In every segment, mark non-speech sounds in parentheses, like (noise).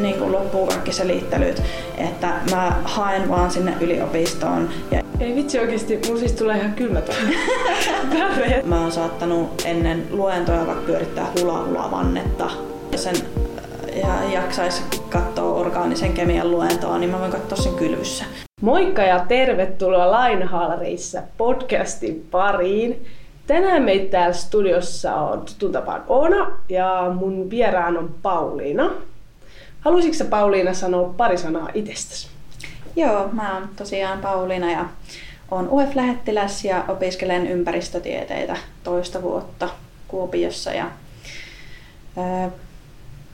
Niin kuin loppuu kaikki selittelyt, että mä haen vaan sinne yliopistoon. Ja Ei vitsi oikeesti, mulla siis tulee ihan väreet. (laughs) mä oon saattanut ennen luentoja vaikka pyörittää hula hula vannetta. Ja sen ja jaksaisi katsoa orgaanisen kemian luentoa, niin mä voin katsoa sen kylvyssä. Moikka ja tervetuloa Lainhaalareissa podcastin pariin. Tänään meitä täällä studiossa on tutun tapaan Oona ja mun vieraan on Pauliina. Haluaisitko Pauliina sanoa pari sanaa itsestäsi? Joo, mä oon tosiaan Pauliina ja oon UF-lähettiläs ja opiskelen ympäristötieteitä toista vuotta Kuopiossa. Ja, ää,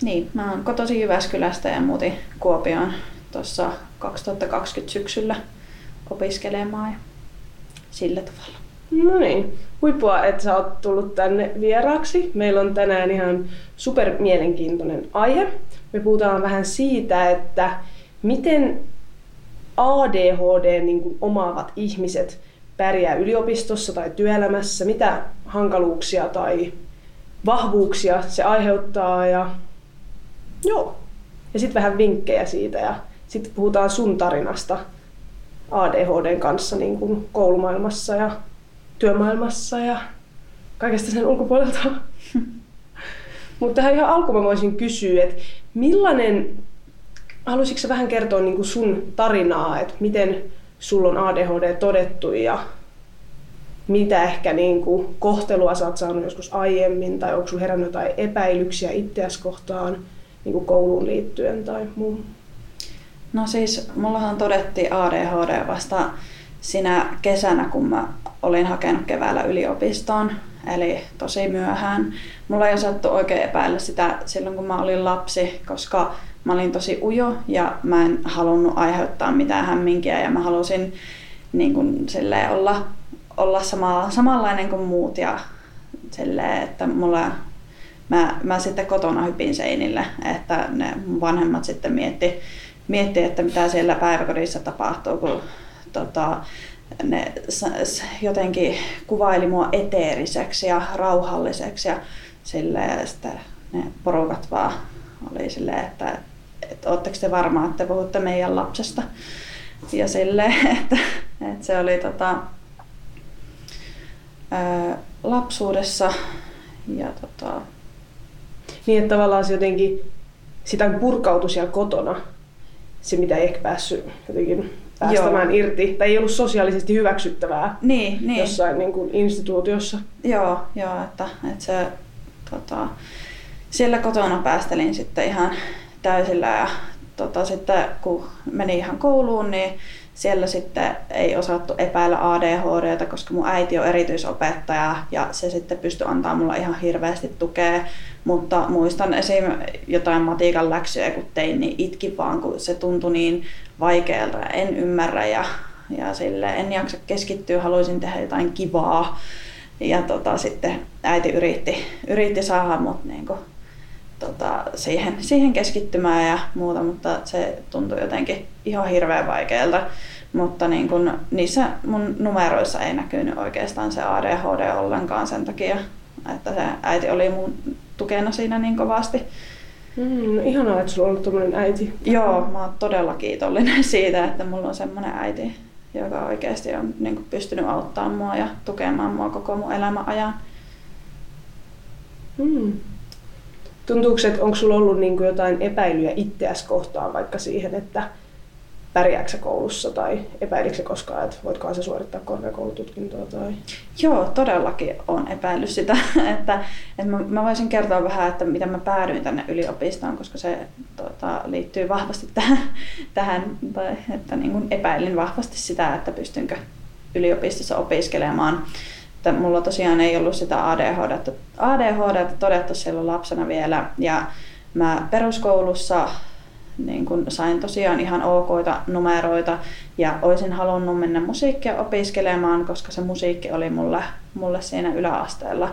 niin, mä oon kotoisin Jyväskylästä ja muutin Kuopioon tuossa 2020 syksyllä opiskelemaan ja sillä tavalla. No niin, huippua, että sä oot tullut tänne vieraaksi. Meillä on tänään ihan super mielenkiintoinen aihe. Me puhutaan vähän siitä, että miten ADHD niin kuin omaavat ihmiset pärjää yliopistossa tai työelämässä, mitä hankaluuksia tai vahvuuksia se aiheuttaa ja joo. Ja sitten vähän vinkkejä siitä ja sitten puhutaan sun tarinasta ADHDn kanssa niin kuin koulumaailmassa ja työmaailmassa ja kaikesta sen ulkopuolelta. (laughs) Mutta tähän ihan alkuun mä voisin kysyä, että millainen, haluaisitko vähän kertoa niin kuin sun tarinaa, että miten sulla on ADHD todettu ja mitä ehkä niin kuin kohtelua sä oot saanut joskus aiemmin tai onko sulla herännyt jotain epäilyksiä itseäsi kohtaan niin kuin kouluun liittyen tai muuhun? No siis, mullahan todettiin ADHD vasta sinä kesänä, kun mä olin hakenut keväällä yliopistoon, eli tosi myöhään. Mulla ei osattu oikein epäillä sitä silloin, kun mä olin lapsi, koska mä olin tosi ujo ja mä en halunnut aiheuttaa mitään hämminkiä ja mä halusin niin kuin, olla, olla sama, samanlainen kuin muut ja silleen, että mulla mä, mä sitten kotona hypin seinille, että ne vanhemmat sitten mietti, mietti, että mitä siellä päiväkodissa tapahtuu, kun tota, ne jotenkin kuvaili mua eteeriseksi ja rauhalliseksi ja silleen, sitten ne porukat vaan oli silleen, että, että ootteko te varmaan, että te puhutte meidän lapsesta. Ja silleen, (laughs) että, että se oli tota, ää, lapsuudessa ja tota, niin, että tavallaan se jotenkin sitä purkautui siellä kotona, se mitä ei ehkä päässyt jotenkin päästämään Joo. irti, tai ei ollut sosiaalisesti hyväksyttävää niin, niin. jossain niin kuin instituutiossa. Joo, joo että, että se, tota, siellä kotona päästelin sitten ihan täysillä ja tota, sitten kun meni ihan kouluun, niin siellä sitten ei osattu epäillä ADHDta, koska mun äiti on erityisopettaja ja se sitten pystyi antaa mulle ihan hirveästi tukea. Mutta muistan esim. jotain matiikan läksyjä kun tein, niin itki vaan, kun se tuntui niin vaikealta ja en ymmärrä ja, ja sille en jaksa keskittyä, haluaisin tehdä jotain kivaa. Ja tota, sitten äiti yritti, yritti saada mut niinku, tota, siihen, siihen keskittymään ja muuta, mutta se tuntui jotenkin ihan hirveän vaikealta. Mutta niin kun, niissä mun numeroissa ei näkynyt oikeastaan se ADHD ollenkaan sen takia, että se äiti oli mun tukena siinä niin kovasti. Mm, no ihanaa, että sulla on ollut tuollainen äiti. Joo, mä oon todella kiitollinen (laughs) siitä, että mulla on semmoinen äiti, joka oikeasti on niin kuin, pystynyt auttamaan mua ja tukemaan mua koko mun elämän ajan. Mm. Tuntuuko, että onko sulla ollut niin kuin jotain epäilyjä itseäsi kohtaan vaikka siihen, että pärjääkö koulussa tai epäilikö koskaan, että voitko se suorittaa korkeakoulututkintoa? Tai... Joo, todellakin on epäillyt sitä. (laughs) että, että mä, mä voisin kertoa vähän, että miten mä päädyin tänne yliopistoon, koska se tota, liittyy vahvasti tähän, (laughs) tähän tai, että niin kuin epäilin vahvasti sitä, että pystynkö yliopistossa opiskelemaan. Että mulla tosiaan ei ollut sitä ADHD, ADHD todettu silloin lapsena vielä ja mä peruskoulussa niin kun sain tosiaan ihan okoita numeroita ja olisin halunnut mennä musiikkia opiskelemaan, koska se musiikki oli mulle, mulle siinä yläasteella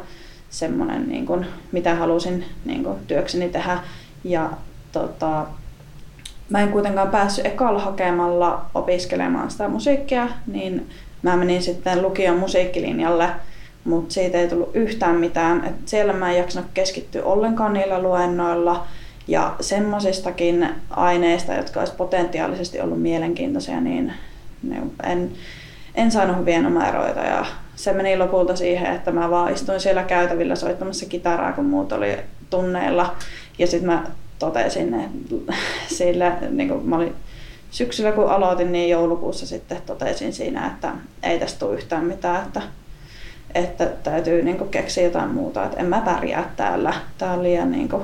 semmoinen, niin kun, mitä halusin niin kun, työkseni tehdä. Ja tota, mä en kuitenkaan päässyt ekalla hakemalla opiskelemaan sitä musiikkia, niin mä menin sitten lukion musiikkilinjalle, mutta siitä ei tullut yhtään mitään. Et siellä mä en jaksanut keskittyä ollenkaan niillä luennoilla Ja semmoisistakin aineista, jotka olisi potentiaalisesti ollut mielenkiintoisia, niin en, en saanut hyviä numeroita ja se meni lopulta siihen, että mä vaan istuin siellä käytävillä soittamassa kitaraa, kun muut oli tunneilla. Ja sitten mä totesin, että (laughs) sillä, niin mä olin syksyllä kun aloitin, niin joulukuussa sitten totesin siinä, että ei tästä tule yhtään mitään, että, että täytyy niin kuin keksiä jotain muuta, että en mä pärjää täällä. Tää on liian niin kuin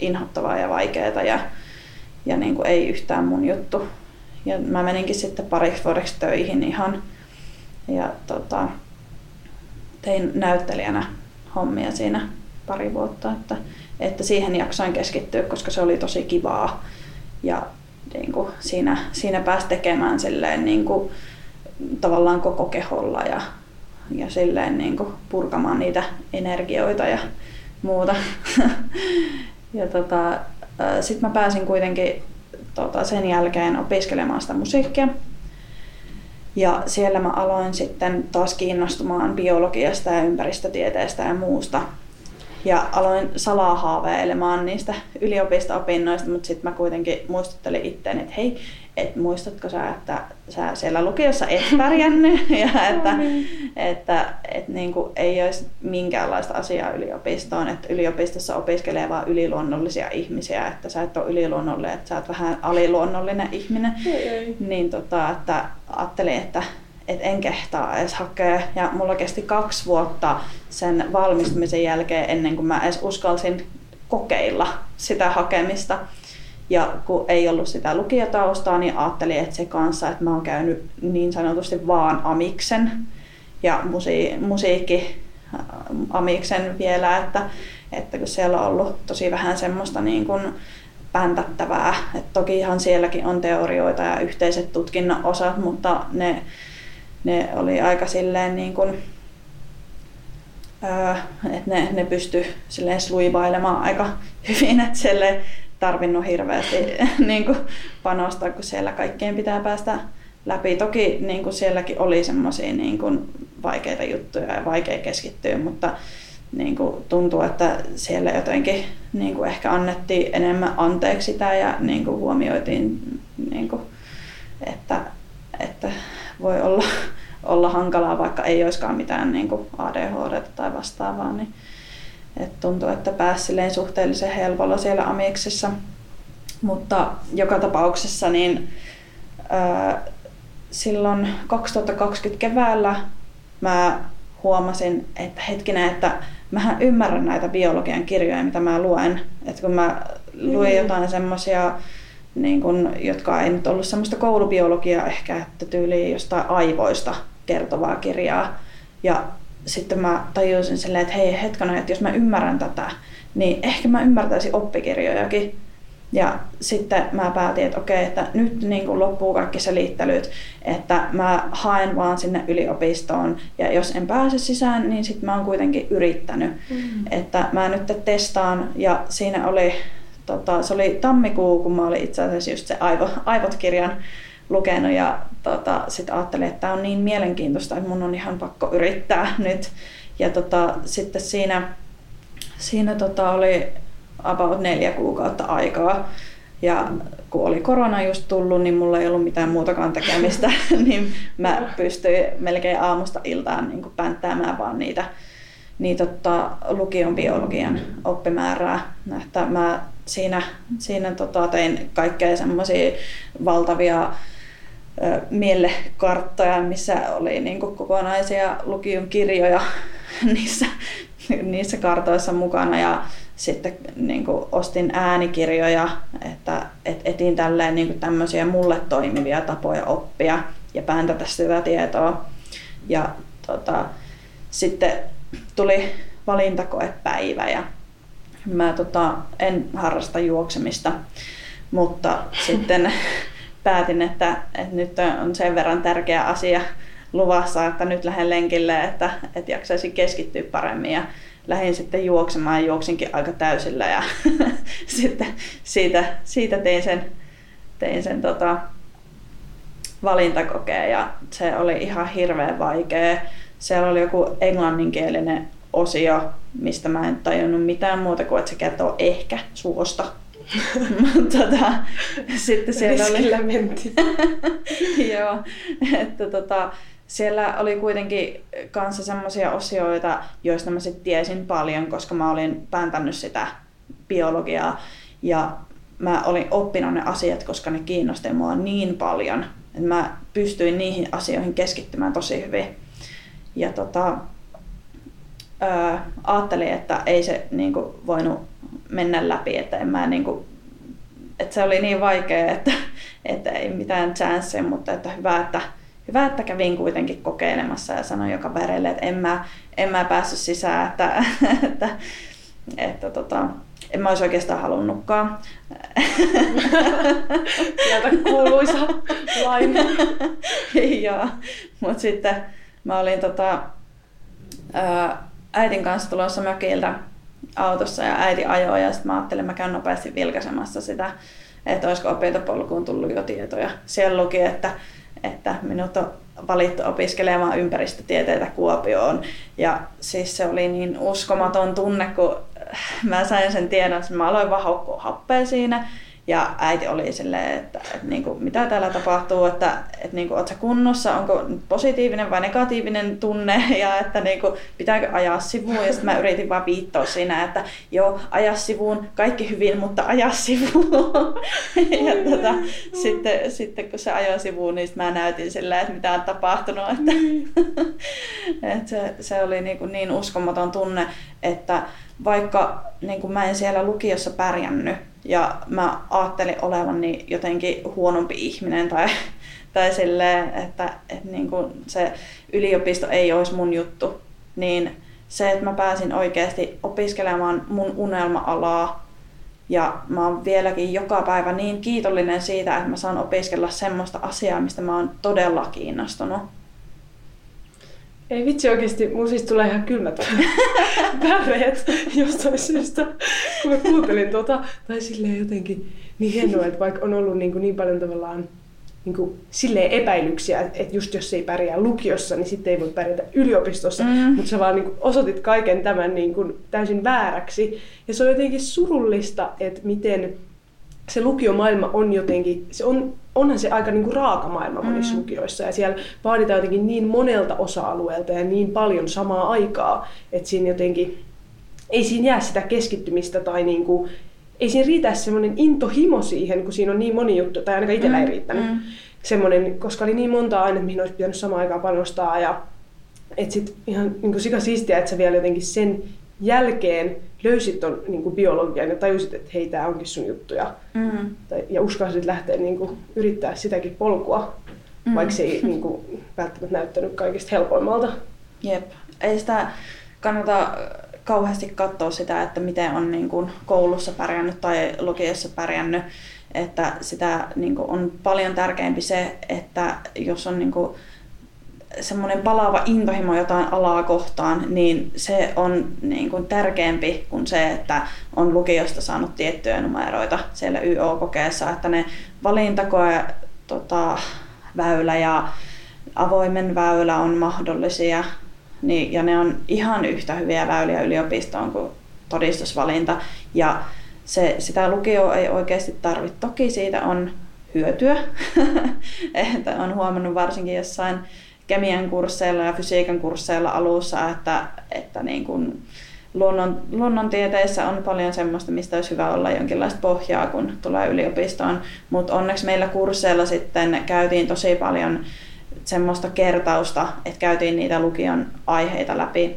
inhottavaa ja vaikeaa ja, ja niin kuin ei yhtään mun juttu. Ja mä meninkin sitten pariksi vuodeksi töihin ihan ja tota, tein näyttelijänä hommia siinä pari vuotta, että, että siihen jaksoin keskittyä, koska se oli tosi kivaa. Ja niin kuin siinä, siinä pääsi tekemään silleen niin kuin, tavallaan koko keholla ja, ja silleen niin kuin purkamaan niitä energioita ja muuta. (laughs) ja tota, sitten mä pääsin kuitenkin tota, sen jälkeen opiskelemaan sitä musiikkia. Ja siellä mä aloin sitten taas kiinnostumaan biologiasta ja ympäristötieteestä ja muusta ja aloin salaa haaveilemaan niistä yliopisto-opinnoista, mutta sitten mä kuitenkin muistuttelin itteeni, että hei, et muistatko sä, että sä siellä lukiossa et (laughs) pärjännyt ja että, että, että niin kuin ei olisi minkäänlaista asiaa yliopistoon, että yliopistossa opiskelee vain yliluonnollisia ihmisiä, että sä et ole yliluonnollinen, että sä oot vähän aliluonnollinen ihminen. Ei, ei. Niin tota, että ajattelin, että että en kehtaa edes hakea. Ja mulla kesti kaksi vuotta sen valmistumisen jälkeen ennen kuin mä edes uskalsin kokeilla sitä hakemista. Ja kun ei ollut sitä lukiotaustaa, niin ajattelin, että se kanssa, että mä oon käynyt niin sanotusti vaan amiksen ja musi- musiikki äh, amiksen vielä, että, että kun siellä on ollut tosi vähän semmoista niin kuin päntättävää. Et tokihan sielläkin on teorioita ja yhteiset tutkinnon osat, mutta ne ne oli aika silleen niin kuin, että ne, ne pysty silleen sluivailemaan aika hyvin, että siellä ei tarvinnut hirveästi (laughs) niin kuin panostaa, kun siellä kaikkien pitää päästä läpi. Toki niin kuin sielläkin oli semmoisia niin kuin vaikeita juttuja ja vaikea keskittyä, mutta niin kuin tuntuu, että siellä jotenkin niin kuin ehkä annettiin enemmän anteeksi sitä ja niin kuin huomioitiin, niin kuin, että, että voi olla, olla hankalaa, vaikka ei olisikaan mitään niin kuin ADHD tai vastaavaa. Niin, et tuntuu, että pääsi suhteellisen helpolla siellä Amiksissa. Mutta joka tapauksessa niin ää, silloin 2020 keväällä mä huomasin, että hetkinen, että mä ymmärrän näitä biologian kirjoja, mitä mä luen. Että kun mä luin mm. jotain semmoisia niin kun, jotka ei nyt ollut semmoista koulubiologiaa ehkä, että tyyliin jostain aivoista kertovaa kirjaa. Ja sitten mä tajusin silleen, että hei hetkinen, että jos mä ymmärrän tätä, niin ehkä mä ymmärtäisin oppikirjojakin. Ja sitten mä päätin, että okei, että nyt niin kuin loppuu kaikki selittelyt, että mä haen vaan sinne yliopistoon ja jos en pääse sisään, niin sitten mä oon kuitenkin yrittänyt. Mm-hmm. Että mä nyt testaan ja siinä oli tota, se oli tammikuu, kun mä olin itse asiassa just se Aivo, Aivot-kirjan lukenut ja tota, sitten ajattelin, että tämä on niin mielenkiintoista, että mun on ihan pakko yrittää (laughs) nyt. Ja tota, sitten siinä, siinä tota, oli about neljä kuukautta aikaa. Ja kun oli korona just tullut, niin mulla ei ollut mitään muutakaan tekemistä, (laughs) (laughs) niin mä pystyin melkein aamusta iltaan niin pänttäämään vaan niitä, niitä tota, lukion biologian oppimäärää. Että mä siinä, siinä tota, tein kaikkea semmoisia valtavia mielekarttoja, missä oli niin kuin, kokonaisia lukion kirjoja (laughs) niissä, niissä kartoissa mukana ja sitten niin kuin, ostin äänikirjoja, että et, etin tälleen niin kuin, tämmöisiä mulle toimivia tapoja oppia ja pääntätä sitä tietoa. Ja tota, sitten tuli valintakoepäivä ja Mä tota, en harrasta juoksemista, mutta (laughs) sitten päätin, että, että nyt on sen verran tärkeä asia luvassa, että nyt lähden lenkille, että, että jaksaisin keskittyä paremmin. Ja lähdin sitten juoksemaan, juoksinkin aika täysillä ja (laughs) sitten siitä, siitä tein sen, tein sen tota, valintakokeen ja se oli ihan hirveän vaikea. Siellä oli joku englanninkielinen osio, mistä mä en tajunnut mitään muuta kuin, että se kertoo ehkä suosta. Mutta (laughs) tota, sitten siellä oli... mentiin. (laughs) Joo, että tota, siellä oli kuitenkin kanssa semmoisia osioita, joista mä sitten tiesin paljon, koska mä olin pääntänyt sitä biologiaa ja mä olin oppinut ne asiat, koska ne kiinnosti mua niin paljon, että mä pystyin niihin asioihin keskittymään tosi hyvin. Ja tota, ää, ajattelin, että ei se niin kuin, voinut mennä läpi, että en mä niin kuin, että se oli niin vaikea, että, että ei mitään chanceja, mutta että hyvä, että, hyvä, että kävin kuitenkin kokeilemassa ja sanoin joka kavereille, että en mä, en mä päässyt sisään, että, että, että tota, en mä olisi oikeastaan halunnutkaan. Sieltä kuuluisa laina. (laughs) Joo, mutta sitten mä olin tota, ää, äitin kanssa tulossa mökiltä autossa ja äiti ajoi ja sitten mä ajattelin, että mä käyn nopeasti vilkaisemassa sitä, että olisiko opintopolkuun tullut jo tietoja. Siellä luki, että, että minut on valittu opiskelemaan ympäristötieteitä Kuopioon. Ja siis se oli niin uskomaton tunne, kun mä sain sen tiedon, että mä aloin vaan happea siinä. Ja äiti oli silleen, että, että niin kuin, mitä täällä tapahtuu, että, että niin kuin, kunnossa, onko positiivinen vai negatiivinen tunne (laughs) ja että niin kuin, pitääkö ajaa sivuun. Ja sitten mä yritin vaan viittoa siinä, että joo, aja sivuun, kaikki hyvin, mutta aja (laughs) sivuun. ja tota, sitten, sitten kun se ajoi sivuun, niin mä näytin silleen, että mitä on tapahtunut. Että, (laughs) että se, se oli niin, kuin niin uskomaton tunne, että vaikka niin kuin mä en siellä lukiossa pärjännyt, ja mä ajattelin olevani jotenkin huonompi ihminen tai, (laughs) tai silleen, että, että niin kuin se yliopisto ei olisi mun juttu, niin se, että mä pääsin oikeasti opiskelemaan mun unelma-alaa ja mä oon vieläkin joka päivä niin kiitollinen siitä, että mä saan opiskella semmoista asiaa, mistä mä oon todella kiinnostunut. Ei vitsi oikeesti, mun siis tulee ihan kylmät (laughs) väreet jostain syystä, kun mä kuuntelin tota. Tai silleen jotenkin niin hienoa, että vaikka on ollut niin, kuin niin paljon tavallaan niin kuin silleen epäilyksiä, että just jos ei pärjää lukiossa, niin sitten ei voi pärjätä yliopistossa. Mm. Mutta sä vaan niin kuin osoitit kaiken tämän niin kuin täysin vääräksi. Ja se on jotenkin surullista, että miten se lukiomaailma on jotenkin, se on, onhan se aika niinku raaka maailma monissa mm. lukioissa ja siellä vaaditaan jotenkin niin monelta osa-alueelta ja niin paljon samaa aikaa, että siinä jotenkin ei siinä jää sitä keskittymistä tai niinku, ei siinä riitä semmoinen intohimo siihen, kun siinä on niin moni juttu, tai ainakaan itsellä mm. ei riittänyt. Mm. Semmoinen, koska oli niin monta ainetta, mihin olisi pitänyt samaan aikaan panostaa ja että sit ihan niin sika siistiä, että sä vielä jotenkin sen jälkeen löysit ton niin kuin biologian ja tajusit, että hei, tämä onkin sun juttu. Ja, mm. tai, ja uskalsit lähteä niin kuin, yrittää sitäkin polkua, mm. vaikka se ei niin kuin, välttämättä näyttänyt kaikista helpoimmalta. Jep. Ei sitä kannata kauheasti katsoa sitä, että miten on niin kuin koulussa pärjännyt tai lukiossa pärjännyt. Että sitä niin kuin, on paljon tärkeämpi se, että jos on niin kuin, semmoinen palaava intohimo jotain alaa kohtaan, niin se on niin kuin tärkeämpi kuin se, että on lukiosta saanut tiettyjä numeroita siellä YO-kokeessa, että ne valintakoe, tota, väylä ja avoimen väylä on mahdollisia, niin, ja ne on ihan yhtä hyviä väyliä yliopistoon kuin todistusvalinta. Ja se, sitä lukio ei oikeasti tarvitse. Toki siitä on hyötyä, (laughs) että on huomannut varsinkin jossain kemian kursseilla ja fysiikan kursseilla alussa, että, että niin kuin luonnon, luonnontieteissä on paljon semmoista, mistä olisi hyvä olla jonkinlaista pohjaa, kun tulee yliopistoon. Mutta onneksi meillä kursseilla sitten käytiin tosi paljon semmoista kertausta, että käytiin niitä lukion aiheita läpi,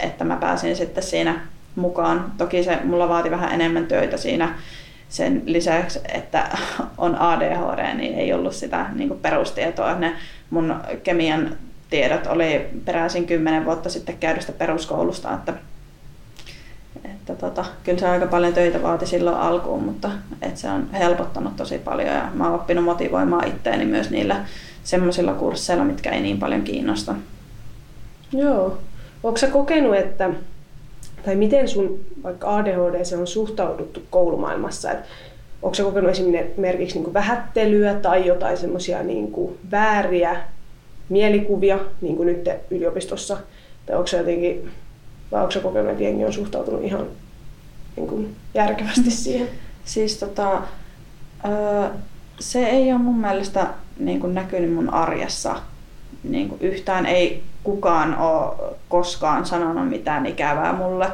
että mä pääsin sitten siinä mukaan. Toki se mulla vaati vähän enemmän töitä siinä sen lisäksi, että (laughs) on ADHD, niin ei ollut sitä niin perustietoa. Ne mun kemian tiedot oli peräisin kymmenen vuotta sitten käydystä peruskoulusta, että, että tota, kyllä se aika paljon töitä vaati silloin alkuun, mutta että se on helpottanut tosi paljon ja mä oon oppinut motivoimaan itteeni myös niillä semmoisilla kursseilla, mitkä ei niin paljon kiinnosta. Joo. Onko sä kokenut, että tai miten sun vaikka ADHD on suhtauduttu koulumaailmassa? Et onko sä kokenut esimerkiksi niin vähättelyä tai jotain semmoisia niin vääriä mielikuvia niin kuin nyt yliopistossa? Tai onko sä jotenkin, vai onko sä kokenut, että jengi on suhtautunut ihan niin kuin järkevästi (laughs) siihen? Siis tota, öö, se ei ole mun mielestä niin kuin näkynyt mun arjessa niin kuin yhtään. Ei kukaan ole koskaan sanonut mitään ikävää mulle.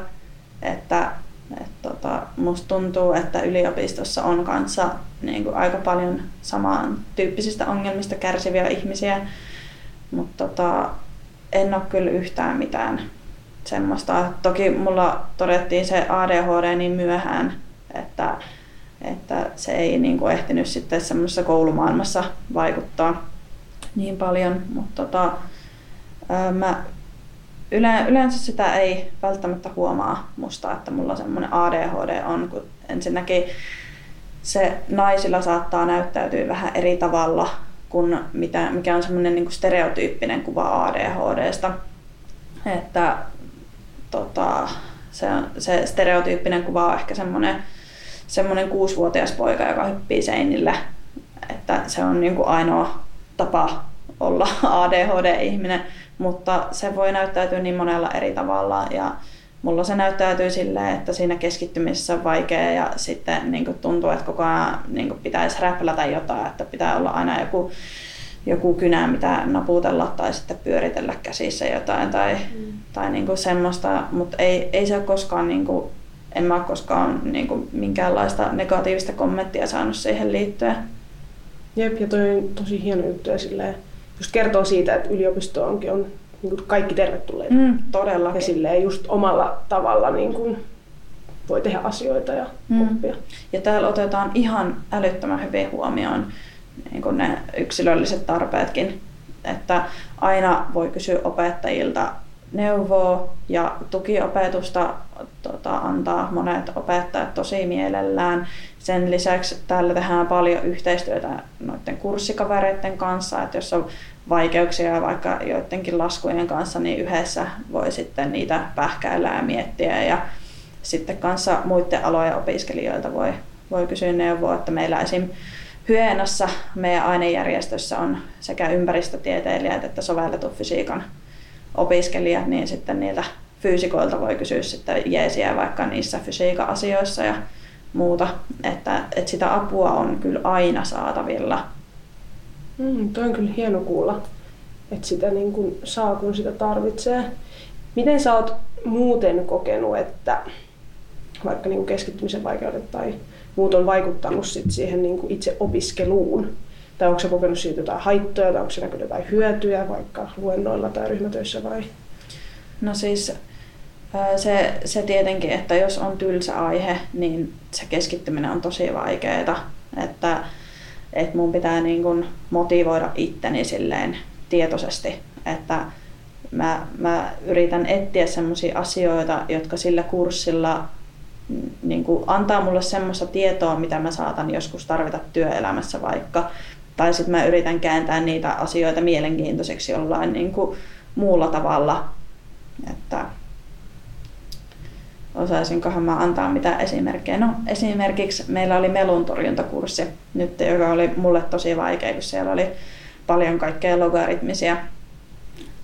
Että, et tota, musta tuntuu, että yliopistossa on kanssa niin kuin aika paljon samantyyppisistä ongelmista kärsiviä ihmisiä. Mutta tota, en ole kyllä yhtään mitään semmoista. Toki mulla todettiin se ADHD niin myöhään, että, että se ei niin kuin ehtinyt sitten semmoisessa koulumaailmassa vaikuttaa niin paljon, mutta tota, mä yleensä sitä ei välttämättä huomaa musta, että mulla semmoinen ADHD on, kun ensinnäkin se naisilla saattaa näyttäytyä vähän eri tavalla kuin mitä, mikä on semmoinen niin stereotyyppinen kuva ADHDsta. Että tota, se, se stereotyyppinen kuva on ehkä semmoinen, semmoinen kuusivuotias poika, joka hyppii seinille. Että se on niin kuin ainoa tapa olla (laughs) ADHD-ihminen, mutta se voi näyttäytyä niin monella eri tavalla ja mulla se näyttäytyy silleen, että siinä keskittymisessä on vaikea ja sitten niin kuin tuntuu, että koko ajan niin kuin pitäisi räplätä jotain, että pitää olla aina joku, joku kynä, mitä naputella tai sitten pyöritellä käsissä jotain tai, mm. tai niin kuin semmoista, mutta ei, ei se ole koskaan, niin kuin, en mä ole koskaan niin kuin minkäänlaista negatiivista kommenttia saanut siihen liittyen. Jep, ja toi on tosi hieno juttu ja silleen, just kertoo siitä, että yliopisto onkin on niin kuin kaikki tervetulleita. Mm, todellakin. Ja silleen just omalla tavalla niin kuin voi tehdä asioita ja mm. oppia. Ja täällä otetaan ihan älyttömän hyvin huomioon niin kuin ne yksilölliset tarpeetkin. Että aina voi kysyä opettajilta neuvoa ja tukiopetusta tota, antaa monet opettajat tosi mielellään. Sen lisäksi täällä tehdään paljon yhteistyötä noiden kurssikavereiden kanssa, että jos on vaikeuksia vaikka joidenkin laskujen kanssa, niin yhdessä voi sitten niitä pähkäillä ja miettiä ja sitten kanssa muiden alojen opiskelijoilta voi, voi kysyä neuvoa, että meillä esim. Hyeenassa meidän ainejärjestössä on sekä ympäristötieteilijät että sovelletun fysiikan opiskelijat, niin sitten niiltä fyysikoilta voi kysyä sitten jeesiä vaikka niissä fysiikan asioissa ja muuta, että, että sitä apua on kyllä aina saatavilla. Mm, toi on kyllä hieno kuulla, että sitä niin kuin saa kun sitä tarvitsee. Miten sä oot muuten kokenut, että vaikka niin keskittymisen vaikeudet tai muut on vaikuttanut sit siihen niin itse opiskeluun? Tai onko se kokenut siitä jotain haittoja tai onko se näkynyt jotain hyötyjä vaikka luennoilla tai ryhmätöissä vai? No siis se, se tietenkin, että jos on tylsä aihe, niin se keskittyminen on tosi vaikeaa. Että, että mun pitää niin kuin motivoida itteni silleen tietoisesti, että mä, mä yritän etsiä sellaisia asioita, jotka sillä kurssilla mm, niin antaa mulle semmoista tietoa, mitä mä saatan joskus tarvita työelämässä vaikka. Tai sitten mä yritän kääntää niitä asioita mielenkiintoiseksi jollain niin kuin muulla tavalla. Että osaisinkohan mä antaa mitä esimerkkejä. No esimerkiksi meillä oli meluntorjuntakurssi nyt, joka oli mulle tosi vaikea, kun siellä oli paljon kaikkea logaritmisia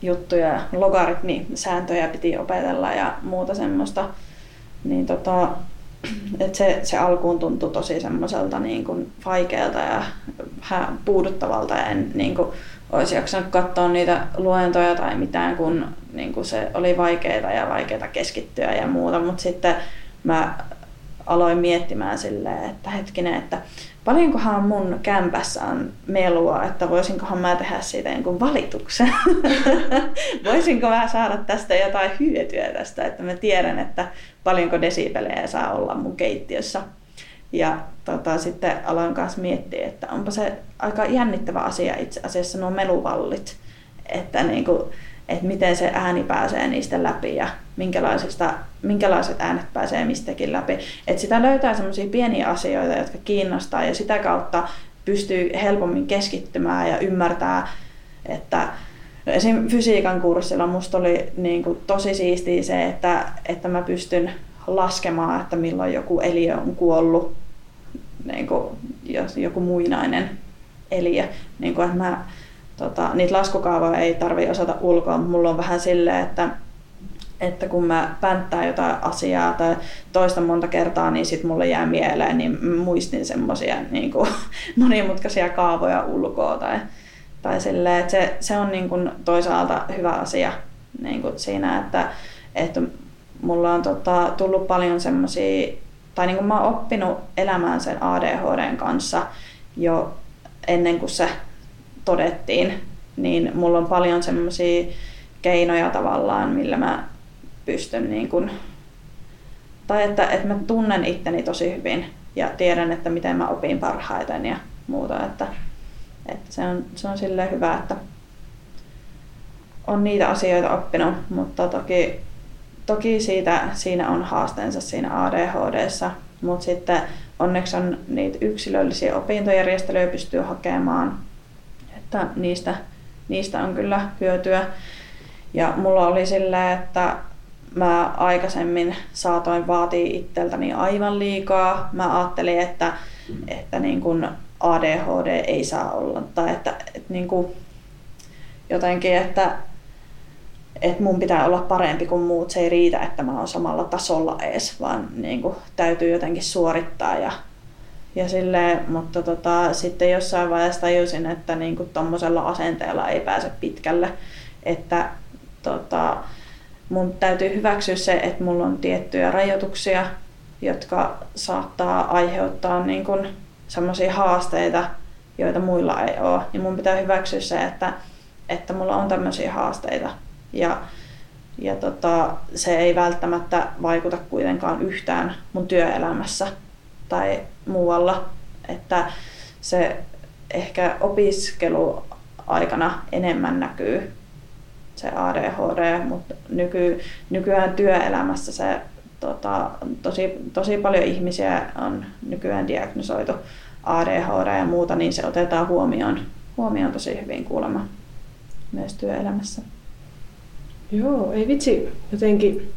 juttuja, logaritmisääntöjä piti opetella ja muuta semmoista. Niin tota, et se, se alkuun tuntui tosi semmoiselta niin kuin vaikealta ja puuduttavalta. Ja en niin kuin, olisi jaksanut katsoa niitä luentoja tai mitään, kun niin kuin se oli vaikeaa ja vaikeaa keskittyä ja muuta, mutta sitten mä aloin miettimään silleen, että hetkinen, että paljonkohan mun kämpässä on melua, että voisinkohan mä tehdä siitä jonkun valituksen. (laughs) Voisinko mä saada tästä jotain hyötyä tästä, että mä tiedän, että paljonko desibelejä saa olla mun keittiössä. Ja tota, sitten aloin kanssa miettiä, että onpa se aika jännittävä asia itse asiassa nuo meluvallit. Että niin kuin, että miten se ääni pääsee niistä läpi ja minkälaisista, minkälaiset äänet pääsee mistäkin läpi. Että sitä löytää semmoisia pieniä asioita, jotka kiinnostaa ja sitä kautta pystyy helpommin keskittymään ja ymmärtää, että no esim. fysiikan kurssilla musta oli niin kuin tosi siistiä se, että, että mä pystyn laskemaan, että milloin joku eliö on kuollut, niin kuin, jos joku muinainen eliö. Niin kuin, että mä, tota, niitä laskukaavoja ei tarvi osata ulkoa, mutta mulla on vähän silleen, että että kun mä pänttään jotain asiaa tai toista monta kertaa, niin sitten mulle jää mieleen, niin muistin semmoisia niin (laughs) monimutkaisia kaavoja ulkoa tai, tai silleen, että se, se on niin kuin toisaalta hyvä asia niin kuin siinä, että, että mulla on tota, tullut paljon semmoisia, tai niin kuin mä oon oppinut elämään sen ADHDn kanssa jo ennen kuin se todettiin, niin mulla on paljon semmoisia keinoja tavallaan, millä mä pystyn niin kuin, tai että, että mä tunnen itteni tosi hyvin ja tiedän, että miten mä opin parhaiten ja muuta, että, että se on, se on silleen hyvä, että on niitä asioita oppinut, mutta toki, toki siitä, siinä on haasteensa siinä ADHDssa, mutta sitten onneksi on niitä yksilöllisiä opintojärjestelyjä pystyy hakemaan, että niistä, niistä on kyllä hyötyä. Ja mulla oli silleen, että mä aikaisemmin saatoin vaatia itseltäni aivan liikaa. Mä ajattelin, että, että niin kuin ADHD ei saa olla. Tai että, että niin kuin jotenkin, että, että mun pitää olla parempi kuin muut. Se ei riitä, että mä oon samalla tasolla edes, vaan niin kuin täytyy jotenkin suorittaa. Ja, ja silleen, mutta tota, sitten jossain vaiheessa tajusin, että niin kuin asenteella ei pääse pitkälle. Että tota, mun täytyy hyväksyä se, että mulla on tiettyjä rajoituksia, jotka saattaa aiheuttaa niin kun sellaisia haasteita, joita muilla ei ole. Niin mun pitää hyväksyä se, että, että mulla on tämmöisiä haasteita. Ja, ja tota, se ei välttämättä vaikuta kuitenkaan yhtään mun työelämässä tai muualla. Että se ehkä opiskelu aikana enemmän näkyy se ADHD, mutta nyky, nykyään työelämässä se tota, tosi, tosi paljon ihmisiä on nykyään diagnosoitu ADHD ja muuta, niin se otetaan huomioon, huomioon tosi hyvin kuulemma myös työelämässä. Joo, ei vitsi, jotenkin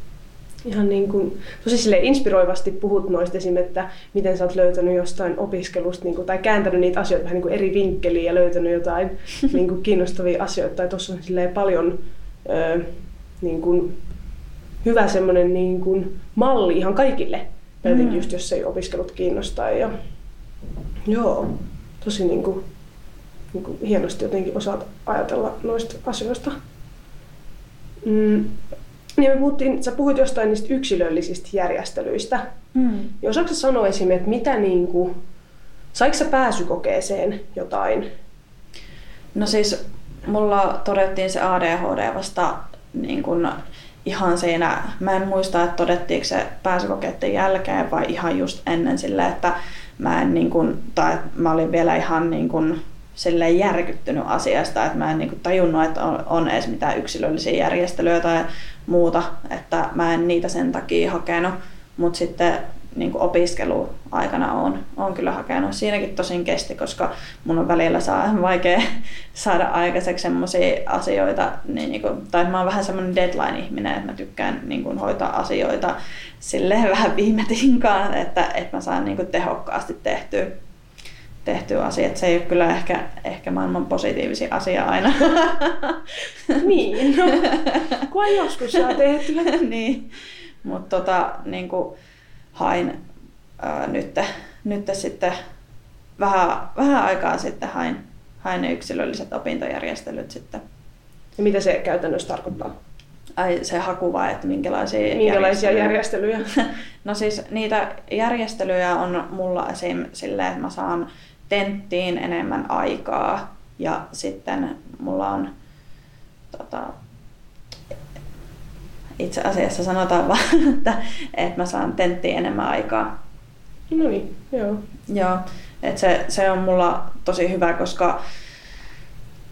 ihan niin kuin, tosi sille inspiroivasti puhut noista esim. että miten sä oot löytänyt jostain opiskelusta niin kuin, tai kääntänyt niitä asioita vähän niin kuin eri vinkkeliin ja löytänyt jotain (laughs) niin kuin kiinnostavia asioita. Tai tuossa on paljon ö, niin kuin, hyvä semmoinen niin kuin, malli ihan kaikille. Mm. just jos ei opiskelut kiinnostaa. Ja, joo, tosi niin kuin, niin kuin, hienosti jotenkin osaat ajatella noista asioista. Mm, niin me puhuttiin, sä puhuit jostain niistä yksilöllisistä järjestelyistä. Mm. Niin osaatko sanoa esimerkiksi, että mitä niin kuin, saiko sä pääsykokeeseen jotain? No siis mulla todettiin se ADHD vasta niin kuin ihan siinä, mä en muista, että todettiinko se pääsykokeiden jälkeen vai ihan just ennen sille, että mä en niin kuin, tai mä olin vielä ihan niin kuin silleen järkyttynyt asiasta, että mä en niin kuin tajunnut, että on, on edes mitään yksilöllisiä järjestelyjä tai muuta, että mä en niitä sen takia hakenut, mutta sitten niin kuin opiskeluaikana on, on kyllä hakenut. Siinäkin tosin kesti, koska mun on välillä saa, vaikea (laughs) saada aikaiseksi sellaisia asioita, niin, niin kuin, tai mä oon vähän semmoinen deadline-ihminen, että mä tykkään niin kuin, hoitaa asioita silleen (laughs) vähän viime tinkaan, että, että mä saan niin kuin, tehokkaasti tehtyä tehtyä asiat. Se ei ole kyllä ehkä, ehkä maailman positiivisia asia aina. (laughs) niin, no, (laughs) kun joskus saa tehtyä. (laughs) niin, mutta tota, niin hain ää, nyt, nyt sitten vähän, vähän aikaa sitten hain, hain ne yksilölliset opintojärjestelyt sitten. Ja mitä se käytännössä tarkoittaa? Ai se haku vai, että minkälaisia, minkälaisia järjestelyjä? järjestelyjä? no siis niitä järjestelyjä on mulla esim. silleen, että mä saan tenttiin enemmän aikaa ja sitten mulla on tota, itse asiassa sanotaan vaan, (laughs) että, että mä saan tenttiin enemmän aikaa. No niin, joo. Joo, että se, se on mulla tosi hyvä, koska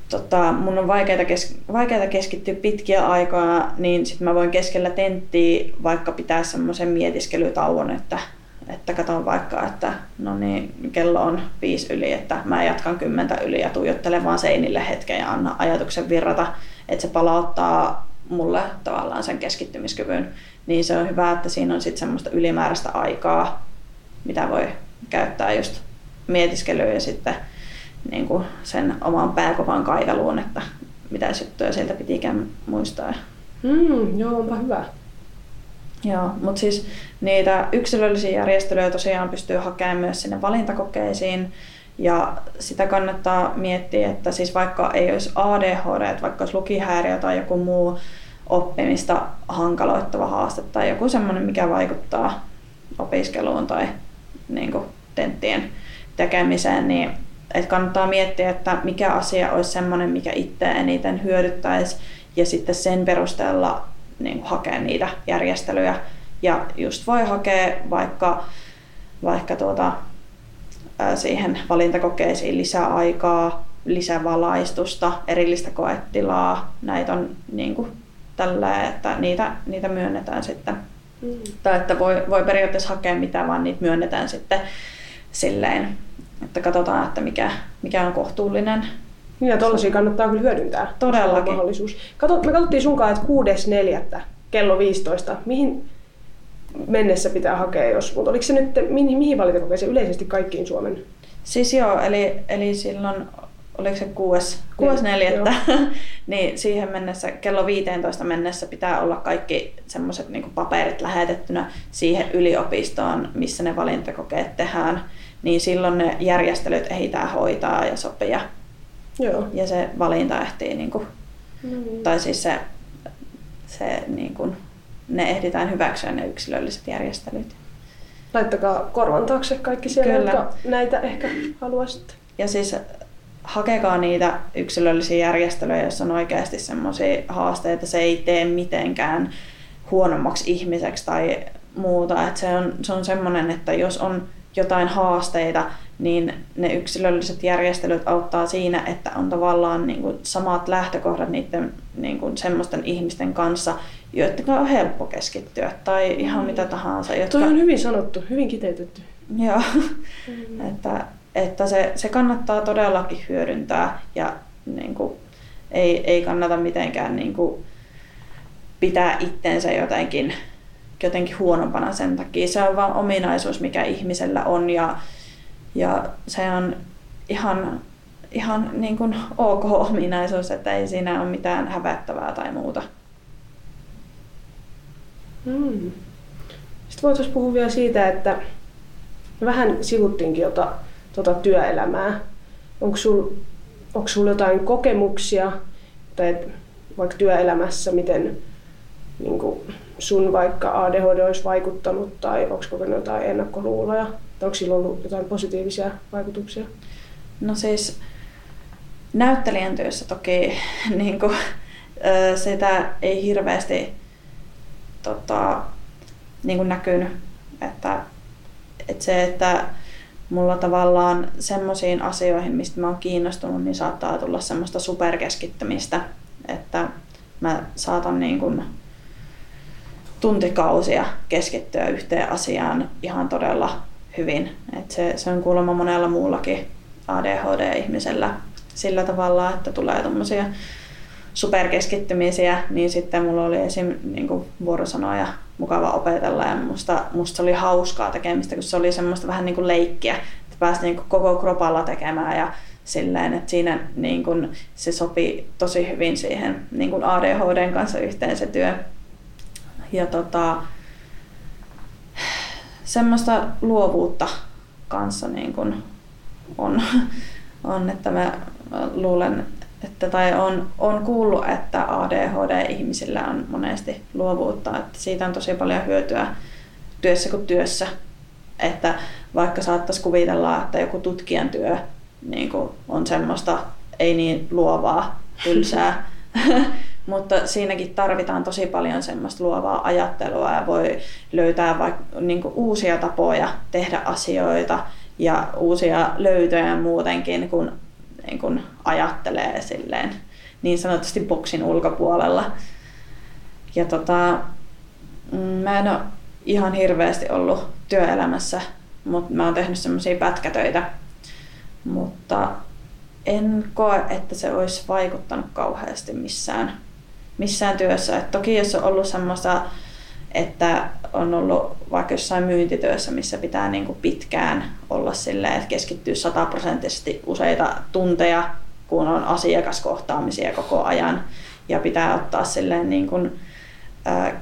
tota, mun on vaikeaa, kes, vaikeaa keskittyä pitkiä aikaa, niin sitten mä voin keskellä tenttiä vaikka pitää semmoisen mietiskelytauon, että että katon vaikka, että no niin, kello on viisi yli, että mä jatkan kymmentä yli ja tuijottelen vaan seinille hetken ja anna ajatuksen virrata, että se palauttaa mulle tavallaan sen keskittymiskyvyn, niin se on hyvä, että siinä on sitten semmoista ylimääräistä aikaa, mitä voi käyttää just mietiskelyyn ja sitten niin kuin sen oman pääkopan kaiveluun, että mitä juttuja sieltä pitikään muistaa. Mm, joo, onpa hyvä. Joo, mutta siis niitä yksilöllisiä järjestelyjä tosiaan pystyy hakemaan myös sinne valintakokeisiin. Ja sitä kannattaa miettiä, että siis vaikka ei olisi ADHD, vaikka olisi lukihäiriö tai joku muu oppimista hankaloittava haaste tai joku semmoinen, mikä vaikuttaa opiskeluun tai niin kuin tenttien tekemiseen, niin että kannattaa miettiä, että mikä asia olisi semmoinen, mikä itse eniten hyödyttäisi ja sitten sen perusteella niin kuin hakea niitä järjestelyjä. Ja just voi hakea vaikka, vaikka tuota, siihen valintakokeisiin lisää aikaa, lisävalaistusta, erillistä koetilaa. Näitä on niin kuin tällä, että niitä, niitä myönnetään sitten. Mm. Tai että voi, voi periaatteessa hakea mitä vaan niitä myönnetään sitten silleen, että katsotaan, että mikä, mikä on kohtuullinen. Niin ja tollaisia kannattaa kyllä hyödyntää. Todellakin. Mahdollisuus. Kato, me katsottiin sunkaan, että 6.4. kello 15. Mihin mennessä pitää hakea, jos, mutta oliko se nyt, mihin, mihin valintakokeeseen yleisesti kaikkiin Suomen? Siis joo, eli, eli silloin oliko se 6, 6.4. (laughs) niin siihen mennessä, kello 15 mennessä pitää olla kaikki semmoiset niin paperit lähetettynä siihen yliopistoon, missä ne valintakokeet tehdään. Niin silloin ne järjestelyt ehditään hoitaa ja sopia. Joo. Ja se valinta ehtii, niin kuin, no niin. tai siis se, se niin kuin, ne ehditään hyväksyä ne yksilölliset järjestelyt. Laittakaa korvan taakse kaikki siellä, Kyllä. jotka näitä ehkä haluaisitte. Ja siis hakekaa niitä yksilöllisiä järjestelyjä, jos on oikeasti sellaisia haasteita, se ei tee mitenkään huonommaksi ihmiseksi tai muuta. Et se on, se on semmoinen, että jos on jotain haasteita, niin ne yksilölliset järjestelyt auttaa siinä, että on tavallaan niin kuin samat lähtökohdat niiden niin kuin semmoisten ihmisten kanssa, joiden on helppo keskittyä tai ihan mitä tahansa. Jotka... Toi on hyvin sanottu, hyvin kiteytetty. Joo, mm. (laughs) että että se, se kannattaa todellakin hyödyntää ja niin kuin, ei, ei kannata mitenkään niin kuin, pitää itteensä jotenkin, jotenkin huonompana sen takia. Se on vain ominaisuus, mikä ihmisellä on ja, ja se on ihan, ihan niin kuin ok ominaisuus, että ei siinä ole mitään hävettävää tai muuta. Hmm. Sitten voitaisiin puhua vielä siitä, että vähän sivuttiinkin jota tota työelämää. Onko sulla onko sul jotain kokemuksia tai vaikka työelämässä, miten niin kuin sun vaikka ADHD olisi vaikuttanut tai onko kokenut jotain ennakkoluuloja? Tai onko sillä ollut jotain positiivisia vaikutuksia? No siis näyttelijän työssä toki (laughs) niin kuin, sitä ei hirveästi tota, niin kuin näkynyt. Että, että se, että mulla tavallaan semmoisiin asioihin, mistä mä oon kiinnostunut, niin saattaa tulla semmoista superkeskittymistä, että mä saatan niin kuin tuntikausia keskittyä yhteen asiaan ihan todella hyvin. Et se, se on kuulemma monella muullakin ADHD-ihmisellä sillä tavalla, että tulee tuommoisia superkeskittymisiä, niin sitten mulla oli esim. Niin kuin vuorosanoja mukava opetella ja musta, musta oli hauskaa tekemistä, kun se oli semmoista vähän niin kuin leikkiä, että pääsi niin kuin koko kropalla tekemään ja silleen, että siinä niin kuin se sopi tosi hyvin siihen niin kuin ADHDn kanssa yhteen se työ. Ja tota, semmoista luovuutta kanssa niin kuin on, on, että mä luulen, että, tai on, on kuullut, että ADHD-ihmisillä on monesti luovuutta, että siitä on tosi paljon hyötyä työssä kuin työssä. Että vaikka saattaisi kuvitella, että joku tutkijan työ niin kuin on semmoista ei niin luovaa, tylsää, (laughs) mutta siinäkin tarvitaan tosi paljon semmoista luovaa ajattelua ja voi löytää vaikka niin uusia tapoja tehdä asioita ja uusia löytöjä muutenkin, kun niin kun ajattelee silleen niin sanotusti boksin ulkopuolella. Ja tota, mm, mä en ole ihan hirveästi ollut työelämässä, mutta mä oon tehnyt semmoisia pätkätöitä. Mutta en koe, että se olisi vaikuttanut kauheasti missään, missään työssä. Et toki jos on ollut semmoista, että on ollut vaikka jossain myyntityössä, missä pitää niin kuin pitkään olla silleen, että keskittyy sataprosenttisesti useita tunteja, kun on asiakaskohtaamisia koko ajan ja pitää ottaa silleen niin kuin,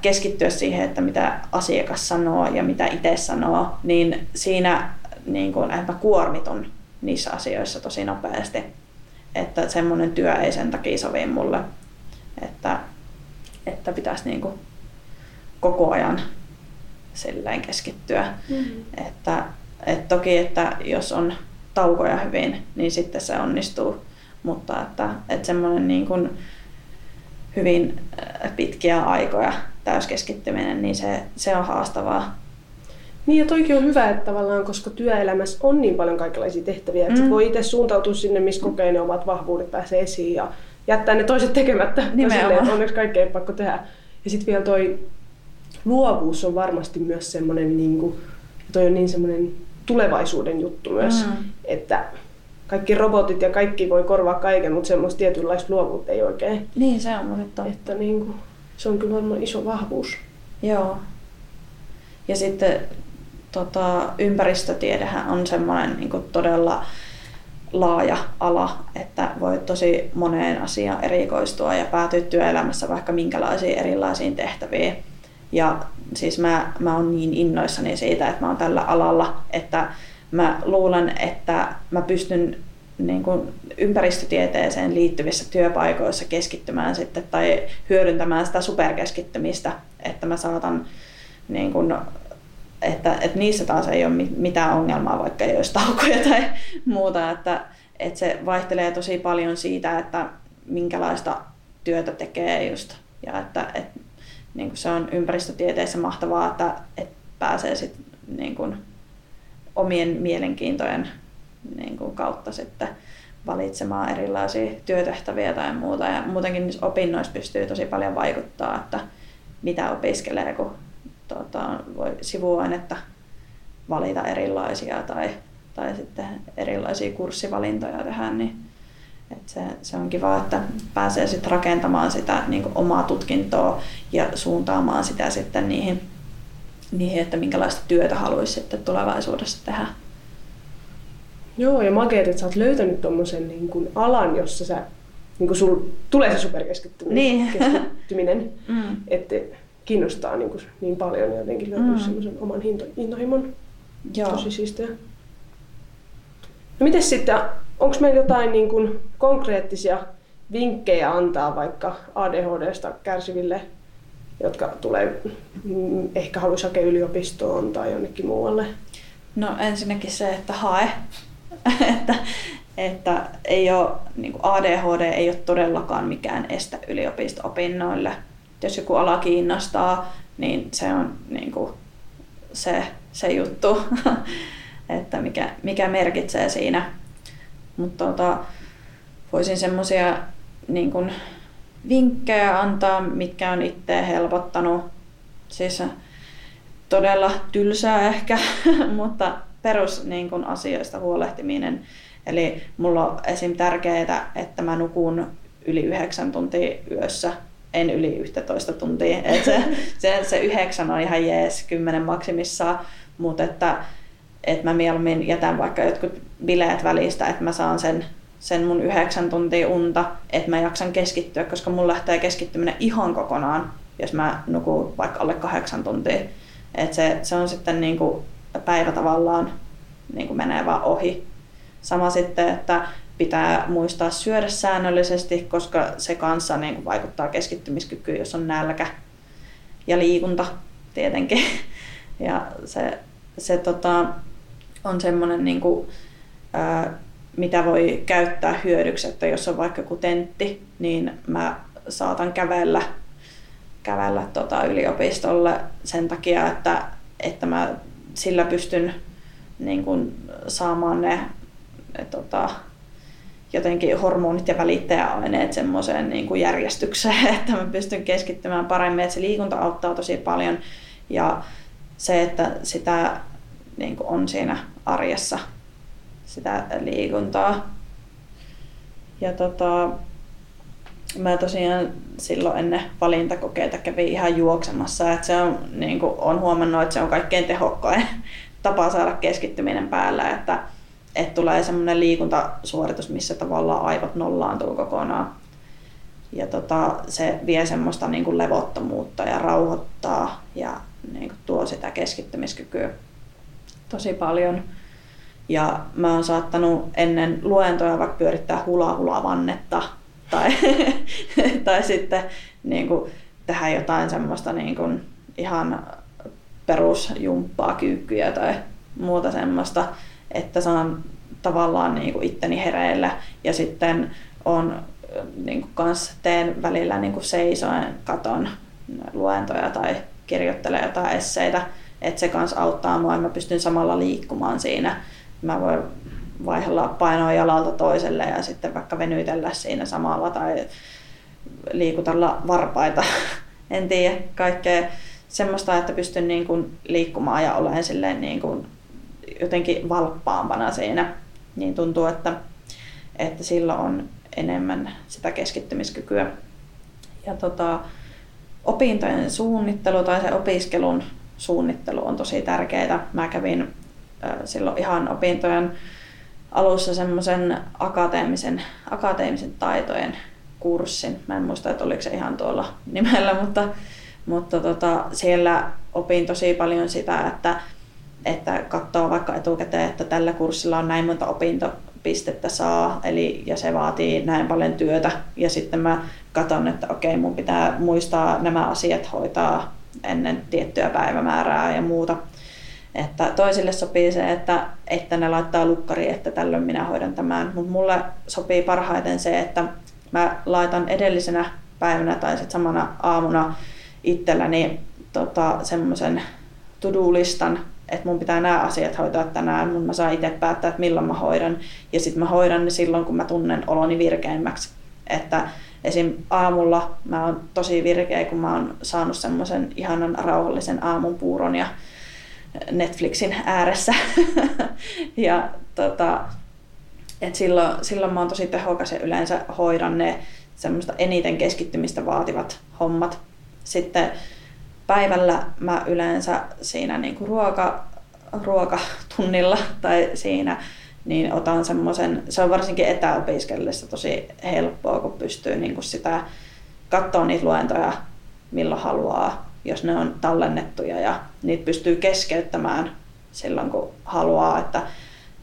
keskittyä siihen, että mitä asiakas sanoo ja mitä itse sanoo, niin siinä niin kuin, että mä kuormitun niissä asioissa tosi nopeasti. Että semmoinen työ ei sen takia sovi mulle, että, että pitäisi niin kuin koko ajan silleen keskittyä. Mm-hmm. Että, et toki, että jos on taukoja hyvin, niin sitten se onnistuu. Mutta että, että semmoinen niin kuin hyvin äh, pitkiä aikoja täyskeskittyminen, niin se, se on haastavaa. Niin ja toikin on hyvä, että tavallaan, koska työelämässä on niin paljon kaikenlaisia tehtäviä, että mm. voi itse suuntautua sinne, missä kokee ne omat vahvuudet pääsee esiin ja jättää ne toiset tekemättä. Silleen, onneksi kaikkea ei pakko tehdä. Ja sitten vielä toi luovuus on varmasti myös semmoinen, niin kuin, toi on niin semmoinen tulevaisuuden juttu myös, mm. että kaikki robotit ja kaikki voi korvaa kaiken, mutta semmoista tietynlaista luovuutta ei oikein. Niin, se on totta. Että niin kuin, se on kyllä varmaan iso vahvuus. Joo. Ja sitten tota, ympäristötiedehän on semmoinen niin todella laaja ala, että voi tosi moneen asiaan erikoistua ja päätyä työelämässä vaikka minkälaisiin erilaisiin tehtäviin. Ja siis mä, mä oon niin innoissani siitä, että mä oon tällä alalla, että mä luulen, että mä pystyn niin kuin ympäristötieteeseen liittyvissä työpaikoissa keskittymään sitten tai hyödyntämään sitä superkeskittymistä, että mä saatan niin kuin, että, että niissä taas ei ole mitään ongelmaa, vaikka ei olisi taukoja tai muuta, että, että se vaihtelee tosi paljon siitä, että minkälaista työtä tekee just ja että, että niin kuin se on ympäristötieteessä mahtavaa, että, että pääsee sit, niin kuin, omien mielenkiintojen niin kuin, kautta sitten valitsemaan erilaisia työtehtäviä tai muuta. Ja muutenkin opinnoissa pystyy tosi paljon vaikuttaa, että mitä opiskelee, kun tuota, voi sivuainetta valita erilaisia tai, tai sitten erilaisia kurssivalintoja tehdä, niin et se, se on kiva, että pääsee sitten rakentamaan sitä niin omaa tutkintoa ja suuntaamaan sitä sitten niihin, niihin, että minkälaista työtä haluaisi sitten tulevaisuudessa tehdä. Joo, ja makeet, että sä oot löytänyt tuommoisen niin kuin alan, jossa sä, niin kuin sul tulee se superkeskittyminen, niin. (laughs) keskittyminen, mm. että kiinnostaa niin, kuin, niin paljon ja jotenkin mm. semmoisen oman hinto, intohimon. Joo. Tosi siistiä. No miten sitten Onko meillä jotain niin kuin konkreettisia vinkkejä antaa vaikka ADHDsta kärsiville, jotka tulee, mm, ehkä haluaisi hakea yliopistoon tai jonnekin muualle? No ensinnäkin se, että hae. (laughs) että, että ei ole, niin kuin ADHD ei ole todellakaan mikään este yliopisto-opinnoille. Jos joku ala kiinnostaa, niin se on niin kuin se, se juttu, (laughs) että mikä, mikä merkitsee siinä mutta tota, voisin semmoisia niin vinkkejä antaa, mitkä on itse helpottanut. Siis todella tylsää ehkä, (laughs) mutta perus niin kun, asioista huolehtiminen. Eli mulla on esim. tärkeää, että mä nukun yli yhdeksän tuntia yössä, en yli 11 tuntia. (laughs) Et se, se, se yhdeksän on ihan jees, kymmenen maksimissaan, mutta että että mä mieluummin jätän vaikka jotkut bileet välistä, että mä saan sen, sen mun yhdeksän tuntia unta, että mä jaksan keskittyä, koska mun lähtee keskittyminen ihan kokonaan, jos mä nukun vaikka alle kahdeksan tuntia. että se, se on sitten niin kuin päivä tavallaan niin kuin menee vaan ohi. Sama sitten, että pitää muistaa syödä säännöllisesti, koska se kanssa niin kuin vaikuttaa keskittymiskykyyn, jos on nälkä. Ja liikunta tietenkin. (laughs) Ja se, se tota, on semmoinen, niin kuin, ää, mitä voi käyttää hyödyksi, että jos on vaikka joku tentti, niin mä saatan kävellä, kävellä tota yliopistolle sen takia, että, että mä sillä pystyn niin kuin, saamaan ne tota, jotenkin hormonit ja välittäjäaineet semmoiseen niin kuin järjestykseen, (laughs) että mä pystyn keskittymään paremmin, että se liikunta auttaa tosi paljon ja se, että sitä niin kuin on siinä arjessa sitä liikuntaa. Ja tota, mä tosiaan silloin ennen valintakokeita kävin ihan juoksemassa, että se on, niin kuin, on huomannut, että se on kaikkein tehokkain (laughs) tapa saada keskittyminen päällä, että, että tulee semmoinen liikuntasuoritus, missä tavallaan aivot nollaantuu kokonaan. ja tota, se vie semmoista niin kuin levottomuutta ja rauhoittaa ja niin kuin tuo sitä keskittymiskykyä tosi paljon. Ja mä oon saattanut ennen luentoja vaikka pyörittää hula hula vannetta tai, (laughs) tai sitten niin kuin, tehdä jotain semmoista niin kuin, ihan perusjumppaa, kyykkyjä tai muuta semmoista, että saan tavallaan niin kuin itteni hereillä ja sitten on niin kuin kans teen välillä niin kuin seisoen katon luentoja tai kirjoittelen jotain esseitä, että se kans auttaa mua ja mä pystyn samalla liikkumaan siinä. Mä voin vaihella painoa jalalta toiselle ja sitten vaikka venytellä siinä samalla tai liikutella varpaita. (laughs) en tiedä, kaikkea semmoista, että pystyn niin kuin liikkumaan ja olen silleen niin kuin jotenkin valppaampana siinä. Niin tuntuu, että, että sillä on enemmän sitä keskittymiskykyä. Ja tota, opintojen suunnittelu tai se opiskelun suunnittelu on tosi tärkeää. Mä kävin silloin ihan opintojen alussa semmoisen akateemisen, akateemisen taitojen kurssin. Mä en muista, että oliko se ihan tuolla nimellä, mutta, mutta tota, siellä opin tosi paljon sitä, että, että katsoo vaikka etukäteen, että tällä kurssilla on näin monta opintopistettä saa, eli, ja se vaatii näin paljon työtä. Ja sitten mä katson, että okei, mun pitää muistaa nämä asiat hoitaa ennen tiettyä päivämäärää ja muuta. Että toisille sopii se, että, että ne laittaa lukkari, että tällöin minä hoidan tämän. Mutta mulle sopii parhaiten se, että mä laitan edellisenä päivänä tai sitten samana aamuna itselläni tota, semmoisen to-do-listan, että mun pitää nämä asiat hoitaa tänään, mun mä saan itse päättää, että milloin mä hoidan. Ja sitten mä hoidan ne silloin, kun mä tunnen oloni virkeimmäksi. Että esim. aamulla mä oon tosi virkeä, kun mä oon saanut semmoisen ihanan rauhallisen aamunpuuron ja Netflixin ääressä. (laughs) ja tota, et silloin, silloin mä oon tosi tehokas ja yleensä hoidan ne semmoista eniten keskittymistä vaativat hommat. Sitten päivällä mä yleensä siinä niinku ruoka, ruokatunnilla tai siinä niin otan semmoisen, se on varsinkin etäopiskellessa tosi helppoa, kun pystyy niinku sitä katsoa niitä luentoja milloin haluaa, jos ne on tallennettuja ja niitä pystyy keskeyttämään silloin kun haluaa, että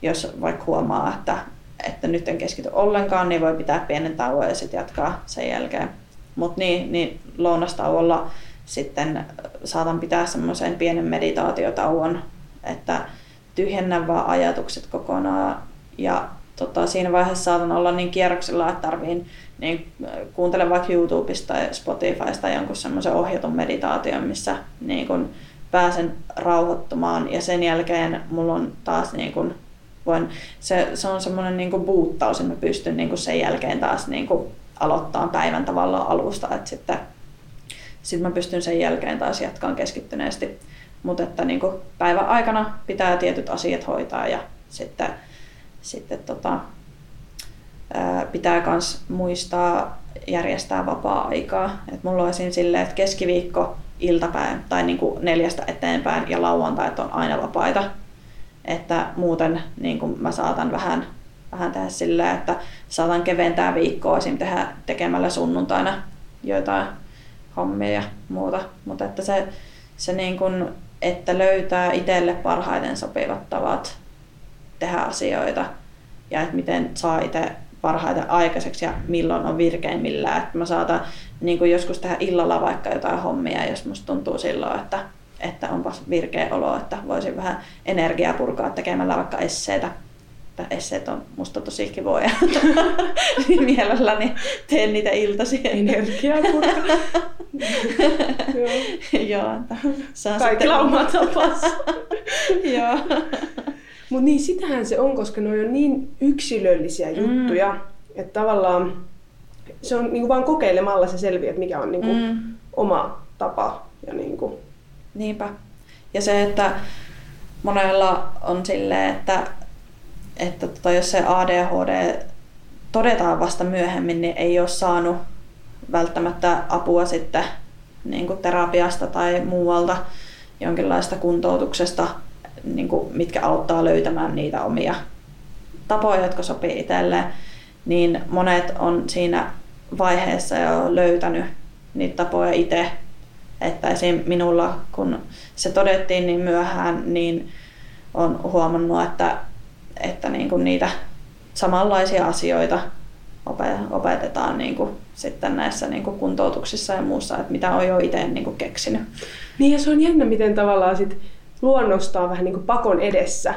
jos vaikka huomaa, että että nyt en keskity ollenkaan, niin voi pitää pienen tauon ja sitten jatkaa sen jälkeen. Mutta niin, niin lounastauolla sitten saatan pitää semmoisen pienen meditaatiotauon, että tyhjennän vaan ajatukset kokonaan. Ja tota, siinä vaiheessa saatan olla niin kierroksella, että tarviin niin kuuntele vaikka YouTubesta tai Spotifysta jonkun semmoisen ohjatun meditaation, missä niin kun pääsen rauhoittumaan. Ja sen jälkeen mulla on taas niin kun voin, se, se on semmoinen niin buuttaus, että mä pystyn niin kuin sen jälkeen taas niin aloittaa päivän tavallaan alusta, että sitten sit mä pystyn sen jälkeen taas jatkaan keskittyneesti. Mutta että niin kuin päivän aikana pitää tietyt asiat hoitaa ja sitten, sitten tota, ää, pitää myös muistaa järjestää vapaa-aikaa. Et mulla on esim. silleen, että keskiviikko, iltapäin tai niin kuin neljästä eteenpäin ja lauantait on aina vapaita että muuten niin kuin mä saatan vähän, vähän tehdä sillä, että saatan keventää viikkoa esim. Tehdä, tekemällä sunnuntaina joitain hommia ja muuta. Mutta että se, se niin kuin, että löytää itselle parhaiten sopivat tavat tehdä asioita ja että miten saa itse parhaiten aikaiseksi ja milloin on virkeimmillään. Että mä saatan niin kuin joskus tehdä illalla vaikka jotain hommia, jos musta tuntuu silloin, että että onpas virkeä olo, että voisin vähän energiaa purkaa tekemällä vaikka esseitä. Että esseet on musta tosi kivoja. (laughs) niin mielelläni teen niitä iltaisin. Energiaa purkaa. (laughs) Joo. on Kaikilla oma tapansa. Joo. (laughs) Mutta niin sitähän se on, koska ne on niin yksilöllisiä mm. juttuja, mm. että tavallaan se on niinku vaan kokeilemalla se selviää, että mikä on niinku mm. oma tapa ja niinku Niinpä. Ja se, että monella on silleen, että, että tota, jos se ADHD todetaan vasta myöhemmin, niin ei ole saanut välttämättä apua sitten niin kuin terapiasta tai muualta jonkinlaista kuntoutuksesta, niin kuin, mitkä auttaa löytämään niitä omia tapoja, jotka sopii itselleen, niin monet on siinä vaiheessa jo löytänyt niitä tapoja itse. Että esim. minulla, kun se todettiin niin myöhään, niin on huomannut, että, että niin kuin niitä samanlaisia asioita opetetaan niin kuin sitten näissä niin kuin kuntoutuksissa ja muussa, että mitä on jo itse niin kuin keksinyt. Niin ja se on jännä, miten tavallaan sit luonnostaan vähän niin kuin pakon edessä.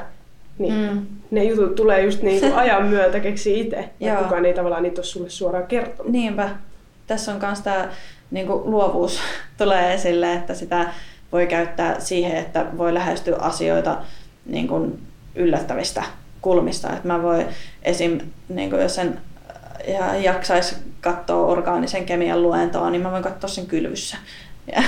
Niin mm. Ne jutut tulee just niin kuin (laughs) ajan myötä keksi itse, ja kukaan ei tavallaan niitä ole sulle suoraan kertonut. Niinpä. Tässä on myös tämä niin kuin luovuus (laughs) tulee esille, että sitä voi käyttää siihen, että voi lähestyä asioita niin kuin yllättävistä kulmista. Että mä voi esim. Niin kuin jos sen ja jaksaisi katsoa orgaanisen kemian luentoa, niin mä voin katsoa sen kylvyssä. Ja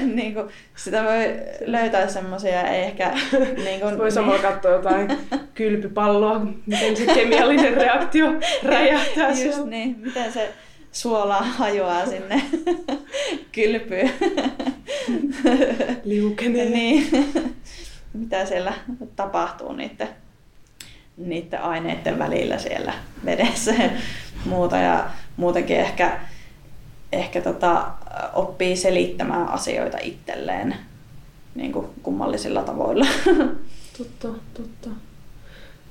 (laughs) niin kuin, sitä voi löytää semmoisia, ei ehkä... (laughs) Niin kuin, voi samalla katsoa jotain (laughs) kylpypalloa, miten se kemiallinen reaktio räjähtää Just siellä. niin, miten se suola hajoaa sinne kylpyyn. Liukenee. niin. Mitä siellä tapahtuu niiden niiden aineiden välillä siellä vedessä ja muuta. Ja muutenkin ehkä, ehkä tota, oppii selittämään asioita itselleen niin kuin kummallisilla tavoilla. Totta, totta.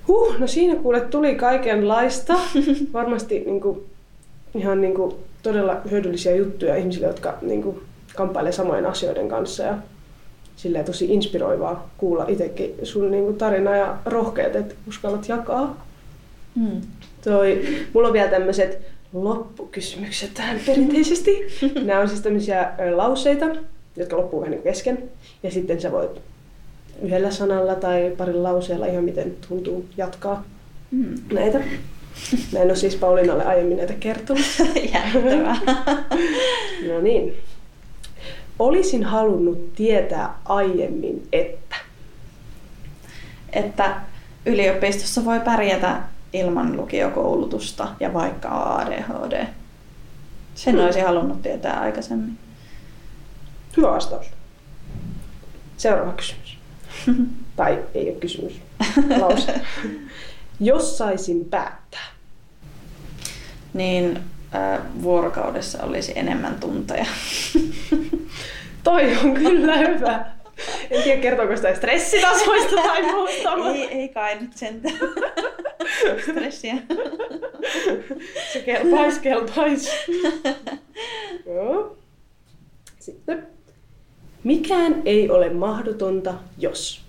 Huh, no siinä kuule tuli kaikenlaista. (laughs) Varmasti niin kuin, ihan niin kuin, todella hyödyllisiä juttuja ihmisille, jotka niin kuin, kamppailee samojen asioiden kanssa. Ja silleen tosi inspiroivaa kuulla itsekin sun niinku tarina ja rohkeet, että uskallat jakaa. Mm. Toi, mulla on vielä tämmöiset loppukysymykset tähän perinteisesti. (laughs) Nämä on siis tämmöisiä lauseita, jotka loppuu vähän niin kesken. Ja sitten sä voit yhdellä sanalla tai parilla lauseella ihan miten tuntuu jatkaa mm. näitä. Mä en ole siis Paulinalle aiemmin näitä kertonut. (laughs) Jännittävää. no niin. Olisin halunnut tietää aiemmin, että... Että yliopistossa voi pärjätä ilman lukiokoulutusta ja vaikka ADHD. Sen hmm. olisi halunnut tietää aikaisemmin. Hyvä vastaus. Seuraava kysymys. (laughs) tai ei ole kysymys. Lause. Jos saisin päättää. Niin äh, vuorokaudessa olisi enemmän tunteja. (laughs) Toi on kyllä hyvä. En tiedä, kertooko sitä stressitasoista tai muusta. ei, ei kai nyt sentään. Stressiä. Se kelpais, kelpais. Joo. Sitten. Mikään ei ole mahdotonta, jos.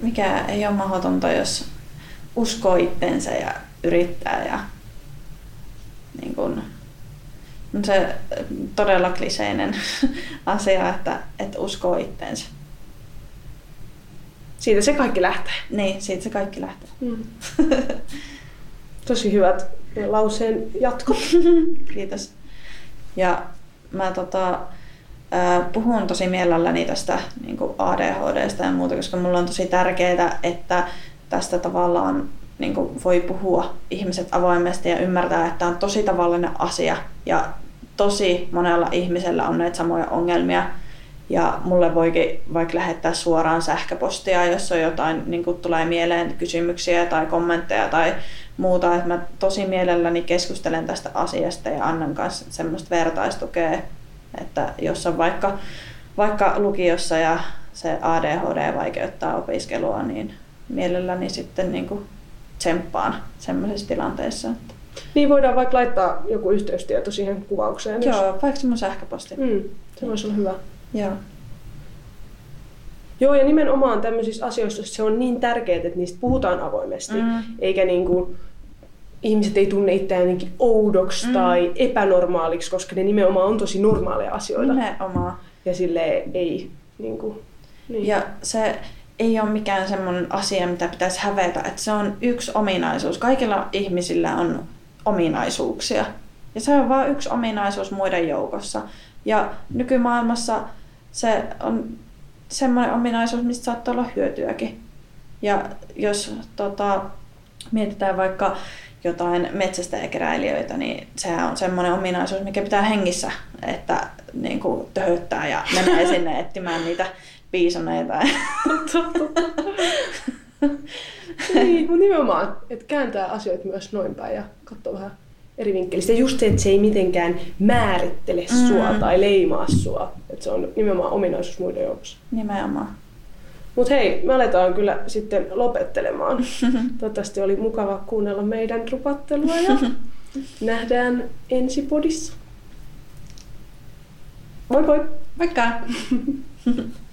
Mikä ei ole mahdotonta, jos uskoo itsensä ja yrittää ja niin kun, se todella kliseinen (laughs) asia, että, että uskoo itteensä. Siitä se kaikki lähtee. Niin, siitä se kaikki lähtee. Mm. (laughs) Tosi hyvät lauseen jatkot. (laughs) Kiitos. Ja mä tota, puhun tosi mielelläni tästä niin ADHDsta ja muuta, koska mulla on tosi tärkeää, että tästä tavallaan niin kuin voi puhua ihmiset avoimesti ja ymmärtää, että tämä on tosi tavallinen asia ja tosi monella ihmisellä on näitä samoja ongelmia. Ja mulle voikin vaikka lähettää suoraan sähköpostia, jos on jotain, niin kuin tulee mieleen kysymyksiä tai kommentteja tai muuta. Että mä tosi mielelläni keskustelen tästä asiasta ja annan kanssa semmoista vertaistukea, että jos on vaikka, vaikka lukiossa ja se ADHD vaikeuttaa opiskelua, niin mielelläni sitten niin kuin tsemppaan sellaisissa tilanteissa. Että... Niin voidaan vaikka laittaa joku yhteystieto siihen kuvaukseen. Joo, jos... vaikka mun sähköposti. Mm, se voisi olla hyvä. Joo. Joo, ja nimenomaan tämmöisissä asioissa se on niin tärkeää, että niistä puhutaan avoimesti, mm. eikä niin kuin, ihmiset ei tunne itseään jotenkin oudoksi mm. tai epänormaaliksi, koska ne nimenomaan on tosi normaaleja asioita. Nimenomaan. Ja sille ei niin kuin, niin. Ja se ei ole mikään semmoinen asia, mitä pitäisi hävetä, että se on yksi ominaisuus. Kaikilla ihmisillä on ominaisuuksia. Ja se on vain yksi ominaisuus muiden joukossa. Ja nykymaailmassa se on semmoinen ominaisuus, mistä saattaa olla hyötyäkin. Ja jos tota, mietitään vaikka jotain metsästäjäkeräilijöitä, niin sehän on semmoinen ominaisuus, mikä pitää hengissä, että niin kuin töhöttää ja menee (laughs) sinne etsimään niitä piisoneita. niin, mutta nimenomaan, että kääntää asioita myös noin päin ja katsoa vähän eri vinkkelistä. Just se, että se ei mitenkään määrittele mm. sua tai leimaa sua. Että se on nimenomaan ominaisuus muiden joukossa. Nimenomaan. Mutta hei, me aletaan kyllä sitten lopettelemaan. (laughs) Toivottavasti oli mukava kuunnella meidän rupattelua ja (laughs) nähdään ensi podissa. Moi moi! Moikka! (laughs)